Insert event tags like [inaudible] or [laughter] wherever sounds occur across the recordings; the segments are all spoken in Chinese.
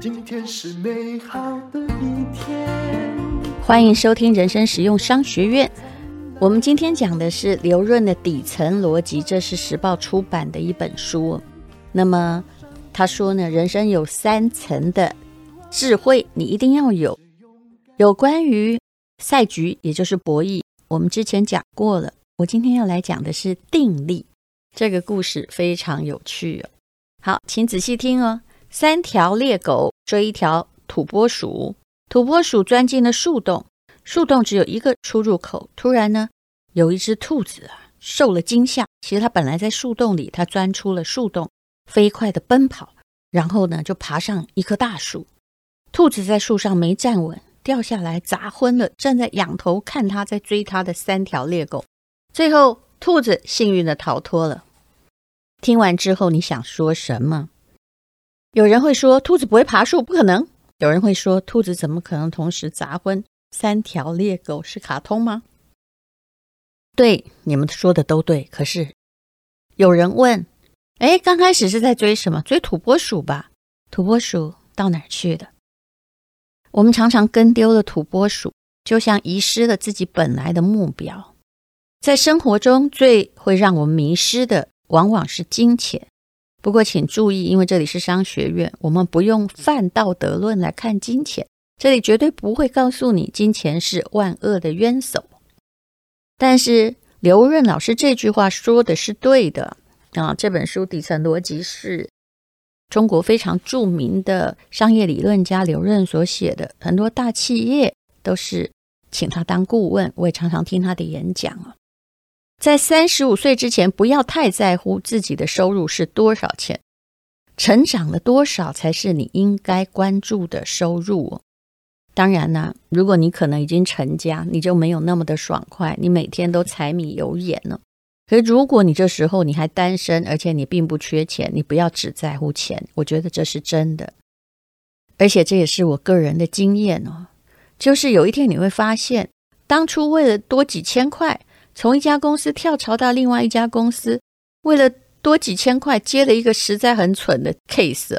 今天是美好的一天。欢迎收听人生实用商学院。我们今天讲的是刘润的底层逻辑，这是时报出版的一本书。那么他说呢，人生有三层的智慧，你一定要有。有关于赛局，也就是博弈，我们之前讲过了。我今天要来讲的是定力，这个故事非常有趣哦。好，请仔细听哦。三条猎狗追一条土拨鼠，土拨鼠钻进了树洞，树洞只有一个出入口。突然呢，有一只兔子啊，受了惊吓。其实它本来在树洞里，它钻出了树洞，飞快地奔跑，然后呢，就爬上一棵大树。兔子在树上没站稳。掉下来砸昏了正在仰头看它在追它的三条猎狗，最后兔子幸运地逃脱了。听完之后，你想说什么？有人会说兔子不会爬树，不可能。有人会说兔子怎么可能同时砸昏三条猎狗？是卡通吗？对，你们说的都对。可是有人问：哎，刚开始是在追什么？追土拨鼠吧？土拨鼠到哪去的？我们常常跟丢了土拨鼠，就像遗失了自己本来的目标。在生活中，最会让我们迷失的，往往是金钱。不过，请注意，因为这里是商学院，我们不用泛道德论来看金钱。这里绝对不会告诉你金钱是万恶的冤首。但是，刘润老师这句话说的是对的啊！这本书底层逻辑是。中国非常著名的商业理论家刘润所写的，很多大企业都是请他当顾问，我也常常听他的演讲啊。在三十五岁之前，不要太在乎自己的收入是多少钱，成长了多少才是你应该关注的收入。当然呢，如果你可能已经成家，你就没有那么的爽快，你每天都柴米油盐了。可是，如果你这时候你还单身，而且你并不缺钱，你不要只在乎钱。我觉得这是真的，而且这也是我个人的经验哦。就是有一天你会发现，当初为了多几千块，从一家公司跳槽到另外一家公司，为了多几千块接了一个实在很蠢的 case，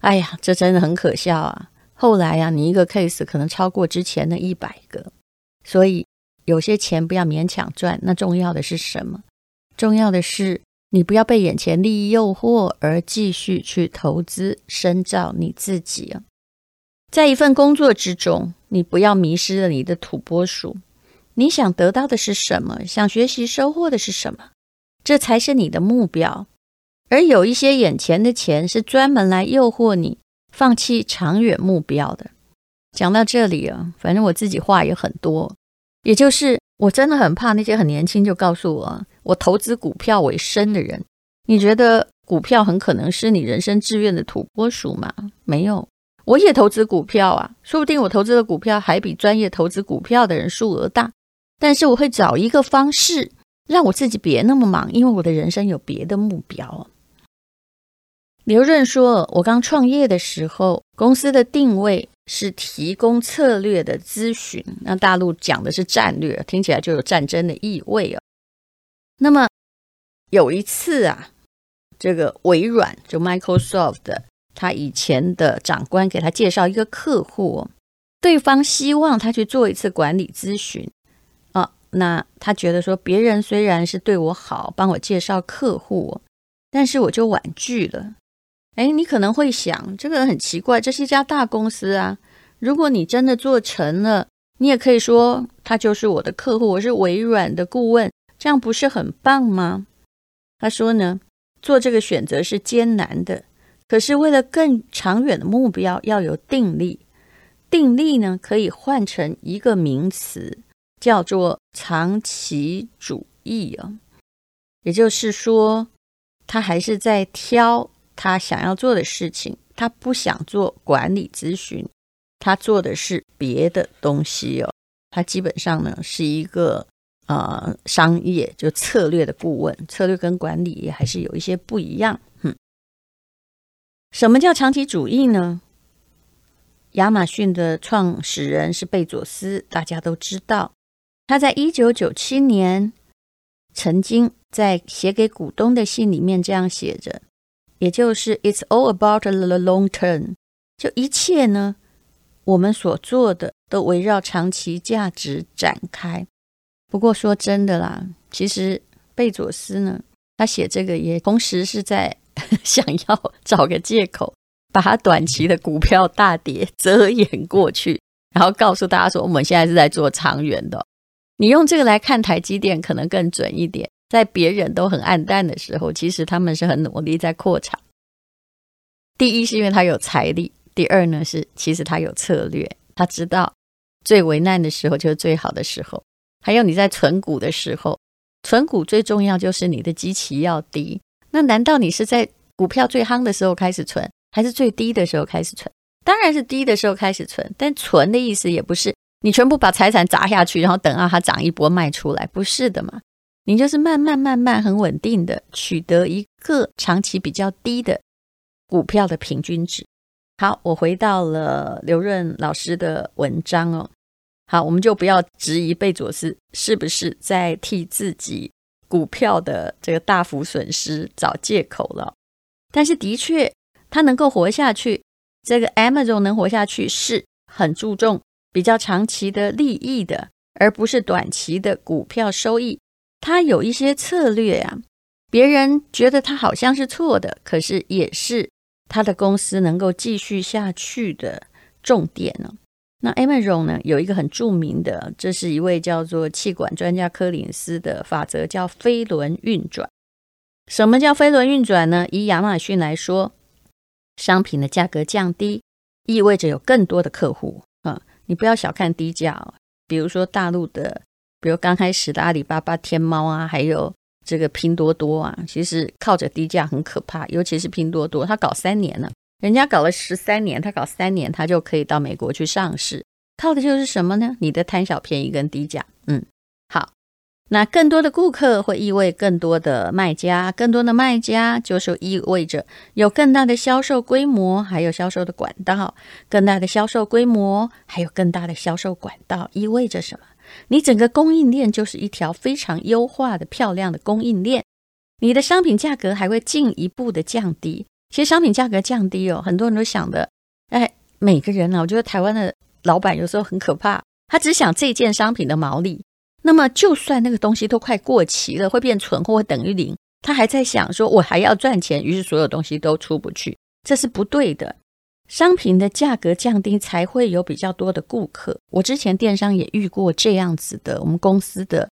哎呀，这真的很可笑啊！后来呀，你一个 case 可能超过之前的一百个，所以有些钱不要勉强赚。那重要的是什么？重要的是，你不要被眼前利益诱惑而继续去投资深造你自己啊！在一份工作之中，你不要迷失了你的土拨鼠。你想得到的是什么？想学习收获的是什么？这才是你的目标。而有一些眼前的钱是专门来诱惑你放弃长远目标的。讲到这里啊，反正我自己话也很多，也就是我真的很怕那些很年轻就告诉我。我投资股票为生的人，你觉得股票很可能是你人生志愿的土拨鼠吗？没有，我也投资股票啊，说不定我投资的股票还比专业投资股票的人数额大。但是我会找一个方式让我自己别那么忙，因为我的人生有别的目标。刘润说，我刚创业的时候，公司的定位是提供策略的咨询，那大陆讲的是战略，听起来就有战争的意味哦。那么有一次啊，这个微软就 Microsoft 的他以前的长官给他介绍一个客户，对方希望他去做一次管理咨询。那他觉得说，别人虽然是对我好，帮我介绍客户，但是我就婉拒了。哎，你可能会想，这个人很奇怪，这是一家大公司啊。如果你真的做成了，你也可以说他就是我的客户，我是微软的顾问。这样不是很棒吗？他说呢，做这个选择是艰难的，可是为了更长远的目标，要有定力。定力呢，可以换成一个名词，叫做长期主义啊。也就是说，他还是在挑他想要做的事情，他不想做管理咨询，他做的是别的东西哦。他基本上呢，是一个。呃，商业就策略的顾问，策略跟管理还是有一些不一样。哼，什么叫长期主义呢？亚马逊的创始人是贝佐斯，大家都知道，他在一九九七年曾经在写给股东的信里面这样写着，也就是 "It's all about the long term"，就一切呢，我们所做的都围绕长期价值展开。不过说真的啦，其实贝佐斯呢，他写这个也同时是在 [laughs] 想要找个借口，把他短期的股票大跌遮掩过去，然后告诉大家说，我们现在是在做长远的。你用这个来看台积电，可能更准一点。在别人都很黯淡的时候，其实他们是很努力在扩产。第一是因为他有财力，第二呢是其实他有策略，他知道最危难的时候就是最好的时候。还有你在存股的时候，存股最重要就是你的基期要低。那难道你是在股票最夯的时候开始存，还是最低的时候开始存？当然是低的时候开始存。但存的意思也不是你全部把财产砸下去，然后等到它涨一波卖出来，不是的嘛。你就是慢慢慢慢很稳定的取得一个长期比较低的股票的平均值。好，我回到了刘润老师的文章哦。好，我们就不要质疑贝佐斯是不是在替自己股票的这个大幅损失找借口了。但是的确，他能够活下去，这个 Amazon 能活下去，是很注重比较长期的利益的，而不是短期的股票收益。他有一些策略啊，别人觉得他好像是错的，可是也是他的公司能够继续下去的重点呢。那 Amazon 呢，有一个很著名的，这是一位叫做气管专家柯林斯的法则，叫飞轮运转。什么叫飞轮运转呢？以亚马逊来说，商品的价格降低，意味着有更多的客户啊。你不要小看低价哦，比如说大陆的，比如刚开始的阿里巴巴、天猫啊，还有这个拼多多啊，其实靠着低价很可怕，尤其是拼多多，它搞三年了。人家搞了十三年，他搞三年，他就可以到美国去上市，靠的就是什么呢？你的贪小便宜跟低价。那更多的顾客会意味更多的卖家，更多的卖家就是意味着有更大的销售规模，还有销售的管道，更大的销售规模，还有更大的销售管道，意味着什么？你整个供应链就是一条非常优化的、漂亮的供应链，你的商品价格还会进一步的降低。其实商品价格降低哦，很多人都想的，哎，每个人呢、啊，我觉得台湾的老板有时候很可怕，他只想这件商品的毛利。那么，就算那个东西都快过期了，会变存货，会等于零，他还在想说，我还要赚钱，于是所有东西都出不去，这是不对的。商品的价格降低，才会有比较多的顾客。我之前电商也遇过这样子的，我们公司的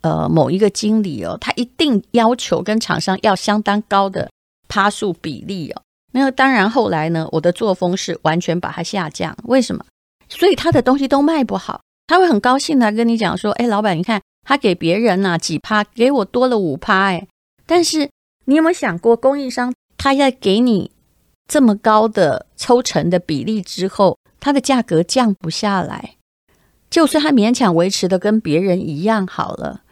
呃某一个经理哦，他一定要求跟厂商要相当高的。趴数比例哦，那当然后来呢，我的作风是完全把它下降。为什么？所以他的东西都卖不好，他会很高兴的跟你讲说：“哎，老板，你看他给别人呐几趴，给我多了五趴。”哎，但是你有没有想过，供应商他在给你这么高的抽成的比例之后，他的价格降不下来，就算他勉强维持的跟别人一样好了。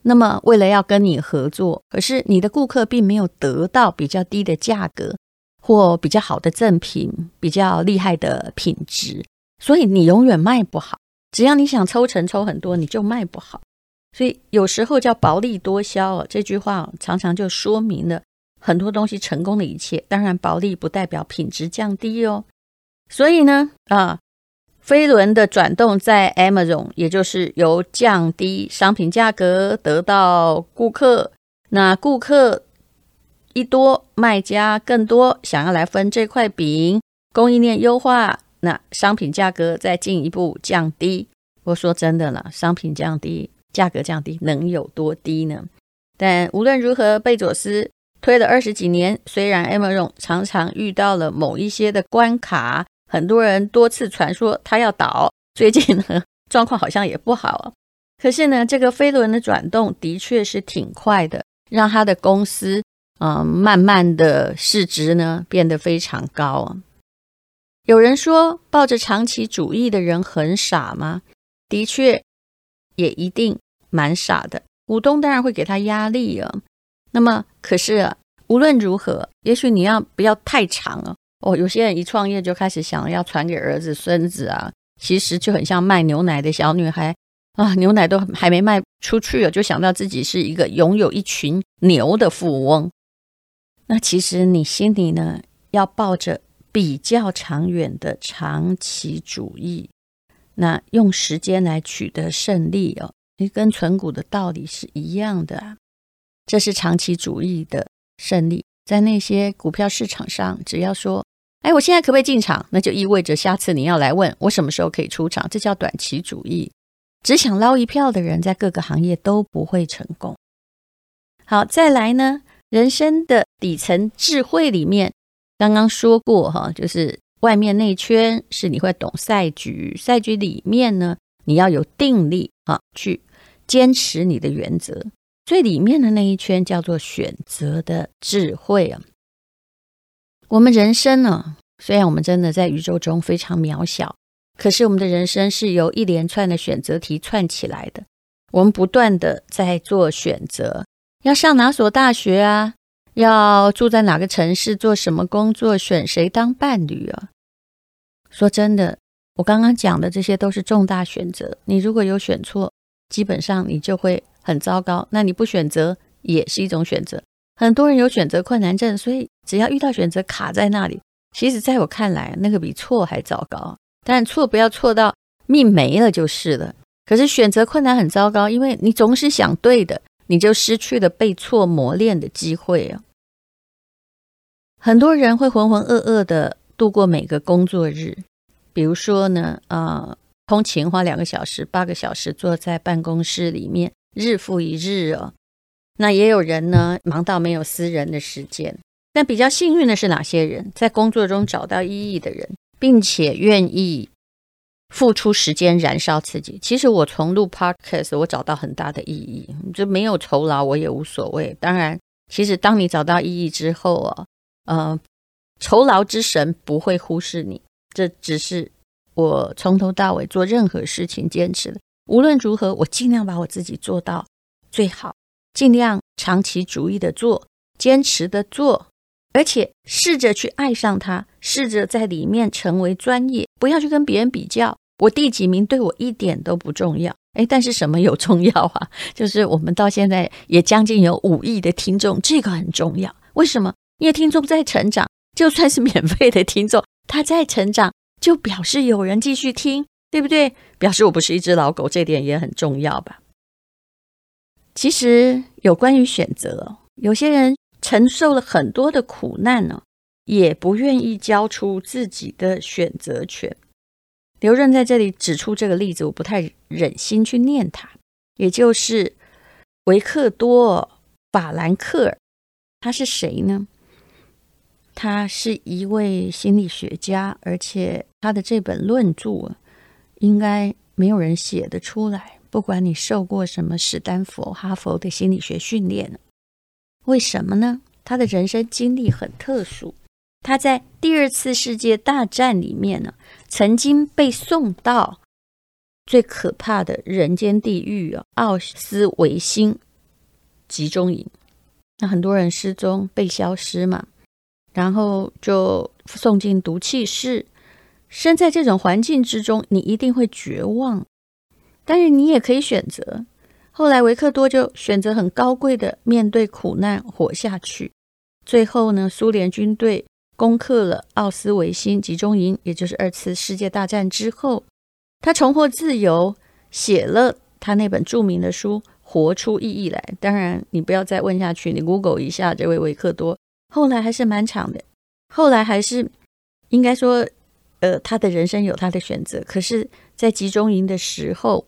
那么，为了要跟你合作，可是你的顾客并没有得到比较低的价格或比较好的赠品、比较厉害的品质，所以你永远卖不好。只要你想抽成抽很多，你就卖不好。所以有时候叫薄利多销哦，这句话常常就说明了很多东西成功的一切。当然，薄利不代表品质降低哦。所以呢，啊。飞轮的转动在 Amazon，也就是由降低商品价格得到顾客。那顾客一多，卖家更多，想要来分这块饼。供应链优化，那商品价格再进一步降低。我说真的了，商品降低，价格降低，能有多低呢？但无论如何，贝佐斯推了二十几年，虽然 Amazon 常常遇到了某一些的关卡。很多人多次传说他要倒，最近呢 [laughs] 状况好像也不好。可是呢，这个飞轮的转动的确是挺快的，让他的公司嗯、慢慢的市值呢变得非常高。有人说抱着长期主义的人很傻吗？的确，也一定蛮傻的。股东当然会给他压力啊。那么可是啊，无论如何，也许你要不要太长啊？哦，有些人一创业就开始想要传给儿子、孙子啊，其实就很像卖牛奶的小女孩，啊，牛奶都还没卖出去啊，就想到自己是一个拥有一群牛的富翁。那其实你心里呢，要抱着比较长远的长期主义，那用时间来取得胜利哦，你跟存股的道理是一样的啊。这是长期主义的胜利，在那些股票市场上，只要说，哎，我现在可不可以进场？那就意味着下次你要来问我什么时候可以出场，这叫短期主义。只想捞一票的人，在各个行业都不会成功。好，再来呢，人生的底层智慧里面，刚刚说过哈，就是外面那圈是你会懂赛局，赛局里面呢，你要有定力啊，去坚持你的原则。最里面的那一圈叫做选择的智慧啊。我们人生呢，虽然我们真的在宇宙中非常渺小。可是我们的人生是由一连串的选择题串起来的，我们不断的在做选择，要上哪所大学啊？要住在哪个城市？做什么工作？选谁当伴侣啊？说真的，我刚刚讲的这些都是重大选择，你如果有选错，基本上你就会很糟糕。那你不选择也是一种选择。很多人有选择困难症，所以只要遇到选择卡在那里，其实在我看来，那个比错还糟糕。但错不要错到命没了就是了。可是选择困难很糟糕，因为你总是想对的，你就失去了被错磨练的机会啊。很多人会浑浑噩噩的度过每个工作日，比如说呢，呃，通勤花两个小时、八个小时坐在办公室里面，日复一日哦。那也有人呢，忙到没有私人的时间。但比较幸运的是哪些人？在工作中找到意义的人。并且愿意付出时间燃烧自己。其实我从录 Podcast，我找到很大的意义，就没有酬劳我也无所谓。当然，其实当你找到意义之后啊，呃，酬劳之神不会忽视你。这只是我从头到尾做任何事情坚持的。无论如何，我尽量把我自己做到最好，尽量长期主义的做，坚持的做。而且试着去爱上它，试着在里面成为专业，不要去跟别人比较。我第几名对我一点都不重要。哎，但是什么有重要啊？[laughs] 就是我们到现在也将近有五亿的听众，这个很重要。为什么？因为听众在成长，就算是免费的听众，他在成长，就表示有人继续听，对不对？表示我不是一只老狗，这点也很重要吧？其实有关于选择，有些人。承受了很多的苦难呢，也不愿意交出自己的选择权。刘润在这里指出这个例子，我不太忍心去念他，也就是维克多·法兰克尔，他是谁呢？他是一位心理学家，而且他的这本论著应该没有人写得出来，不管你受过什么史丹佛、哈佛的心理学训练。为什么呢？他的人生经历很特殊，他在第二次世界大战里面呢，曾经被送到最可怕的人间地狱啊——奥斯维辛集中营。那很多人失踪、被消失嘛，然后就送进毒气室。身在这种环境之中，你一定会绝望，但是你也可以选择。后来，维克多就选择很高贵的面对苦难，活下去。最后呢，苏联军队攻克了奥斯维辛集中营，也就是二次世界大战之后，他重获自由，写了他那本著名的书《活出意义来》。当然，你不要再问下去，你 Google 一下这位维克多，后来还是蛮长的。后来还是应该说，呃，他的人生有他的选择。可是，在集中营的时候。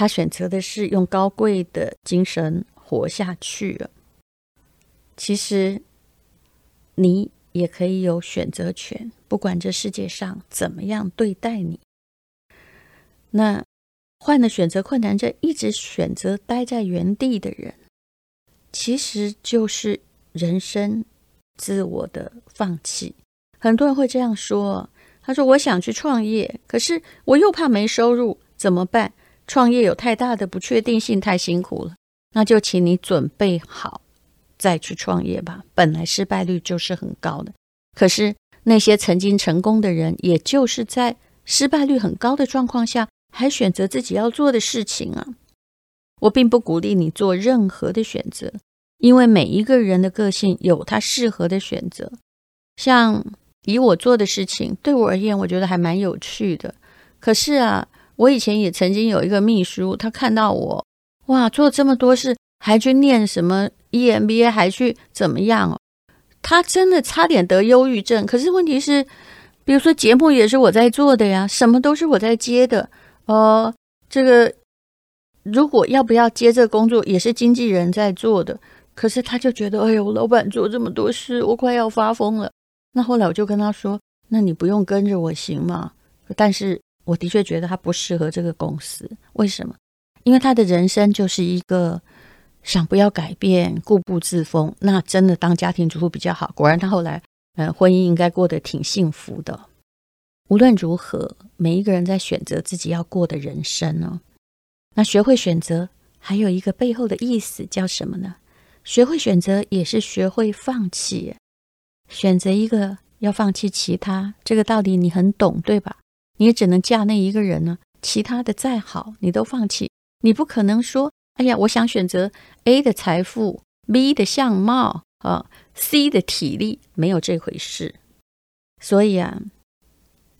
他选择的是用高贵的精神活下去了。其实，你也可以有选择权，不管这世界上怎么样对待你。那患了选择困难症，一直选择待在原地的人，其实就是人生自我的放弃。很多人会这样说：“他说我想去创业，可是我又怕没收入，怎么办？”创业有太大的不确定性，太辛苦了，那就请你准备好再去创业吧。本来失败率就是很高的，可是那些曾经成功的人，也就是在失败率很高的状况下，还选择自己要做的事情啊。我并不鼓励你做任何的选择，因为每一个人的个性有他适合的选择。像以我做的事情，对我而言，我觉得还蛮有趣的。可是啊，我以前也曾经有一个秘书，他看到我哇做这么多事，还去念什么 EMBA，还去怎么样哦？他真的差点得忧郁症。可是问题是，比如说节目也是我在做的呀，什么都是我在接的。呃，这个。如果要不要接这工作，也是经纪人在做的。可是他就觉得，哎呦，老板做这么多事，我快要发疯了。那后来我就跟他说：“那你不用跟着我行吗？”但是我的确觉得他不适合这个公司。为什么？因为他的人生就是一个想不要改变、固步自封。那真的当家庭主妇比较好。果然他后来，呃，婚姻应该过得挺幸福的。无论如何，每一个人在选择自己要过的人生呢。那学会选择，还有一个背后的意思叫什么呢？学会选择也是学会放弃，选择一个要放弃其他，这个道理你很懂，对吧？你也只能嫁那一个人呢，其他的再好你都放弃，你不可能说，哎呀，我想选择 A 的财富，B 的相貌啊，C 的体力，没有这回事。所以啊。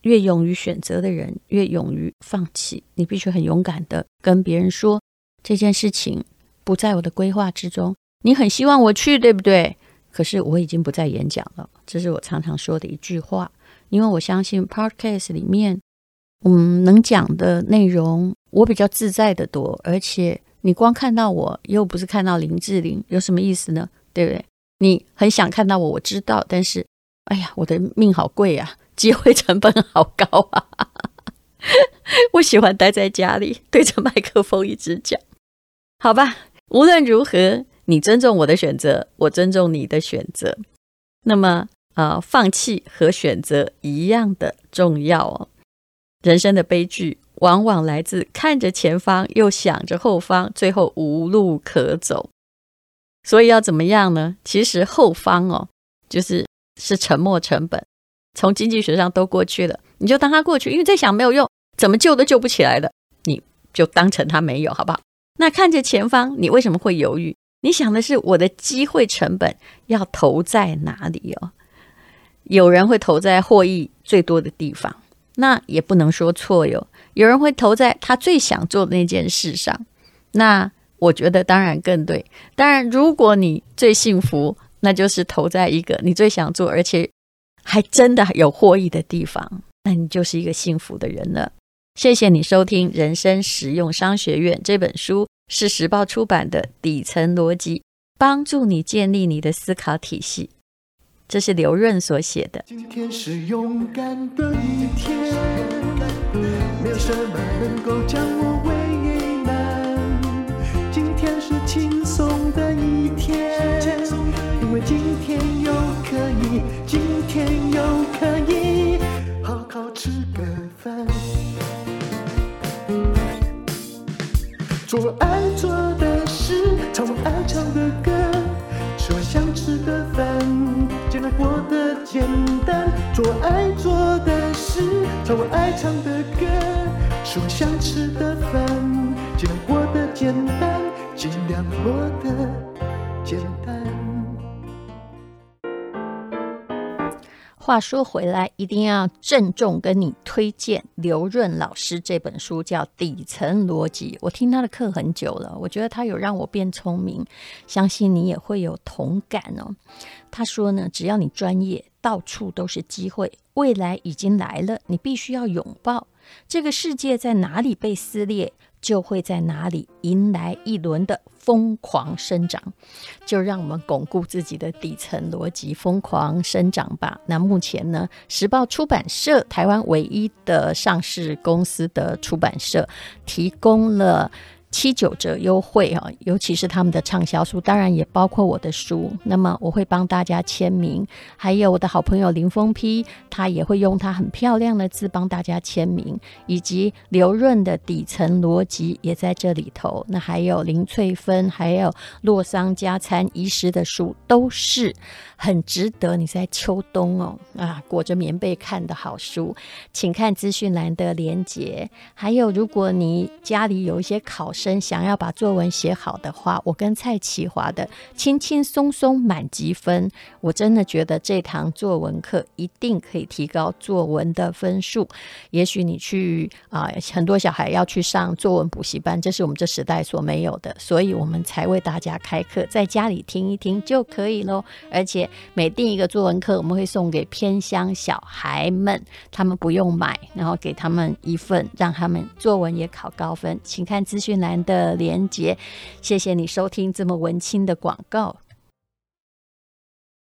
越勇于选择的人，越勇于放弃。你必须很勇敢的跟别人说，这件事情不在我的规划之中。你很希望我去，对不对？可是我已经不再演讲了。这是我常常说的一句话，因为我相信 Podcast 里面，嗯，能讲的内容我比较自在的多。而且你光看到我，又不是看到林志玲，有什么意思呢？对不对？你很想看到我，我知道，但是，哎呀，我的命好贵啊！机会成本好高啊！[laughs] 我喜欢待在家里，对着麦克风一直讲。好吧，无论如何，你尊重我的选择，我尊重你的选择。那么，呃，放弃和选择一样的重要哦。人生的悲剧往往来自看着前方，又想着后方，最后无路可走。所以要怎么样呢？其实后方哦，就是是沉没成本。从经济学上都过去了，你就当它过去，因为再想没有用，怎么救都救不起来的，你就当成它没有，好不好？那看着前方，你为什么会犹豫？你想的是我的机会成本要投在哪里哦？有人会投在获益最多的地方，那也不能说错哟。有人会投在他最想做的那件事上，那我觉得当然更对。当然，如果你最幸福，那就是投在一个你最想做而且。还真的有获益的地方，那你就是一个幸福的人了。谢谢你收听《人生实用商学院》这本书，是时报出版的《底层逻辑》，帮助你建立你的思考体系。这是刘润所写的。今天是勇敢的一天，没有什么能够将我为难。今天是轻松的一天，因为今天又可以。今天又可以好好吃个饭，做爱做简单。做爱做的事，唱我爱唱的歌，吃我想吃的饭，尽量过得简单，尽量过得简单。话说回来，一定要郑重跟你推荐刘润老师这本书，叫《底层逻辑》。我听他的课很久了，我觉得他有让我变聪明，相信你也会有同感哦。他说呢，只要你专业，到处都是机会，未来已经来了，你必须要拥抱。这个世界在哪里被撕裂，就会在哪里迎来一轮的疯狂生长，就让我们巩固自己的底层逻辑，疯狂生长吧。那目前呢，时报出版社台湾唯一的上市公司的出版社提供了七九折优惠啊，尤其是他们的畅销书，当然也包括我的书。那么我会帮大家签名，还有我的好朋友林峰批，他也会用他很漂亮的字帮大家签名，以及刘润的底层逻辑也在这里头。那还有林翠芬，还有洛桑加餐医师的书，都是很值得你在秋冬哦啊裹着棉被看的好书。请看资讯栏的连结。还有，如果你家里有一些考生想要把作文写好的话，我跟蔡启华的轻轻松松满级分，我真的觉得这堂作文课一定可以提高作文的分数。也许你去啊、很多小孩要去上作文补习班，这是我们这时代所没有的，所以我们才为大家开课，在家里听一听就可以喽。而且每订一个作文课，我们会送给偏乡小孩们，他们不用买，然后给他们一份，让他们作文也考高分。请看资讯栏的连接，谢谢你收听这么文青的广告。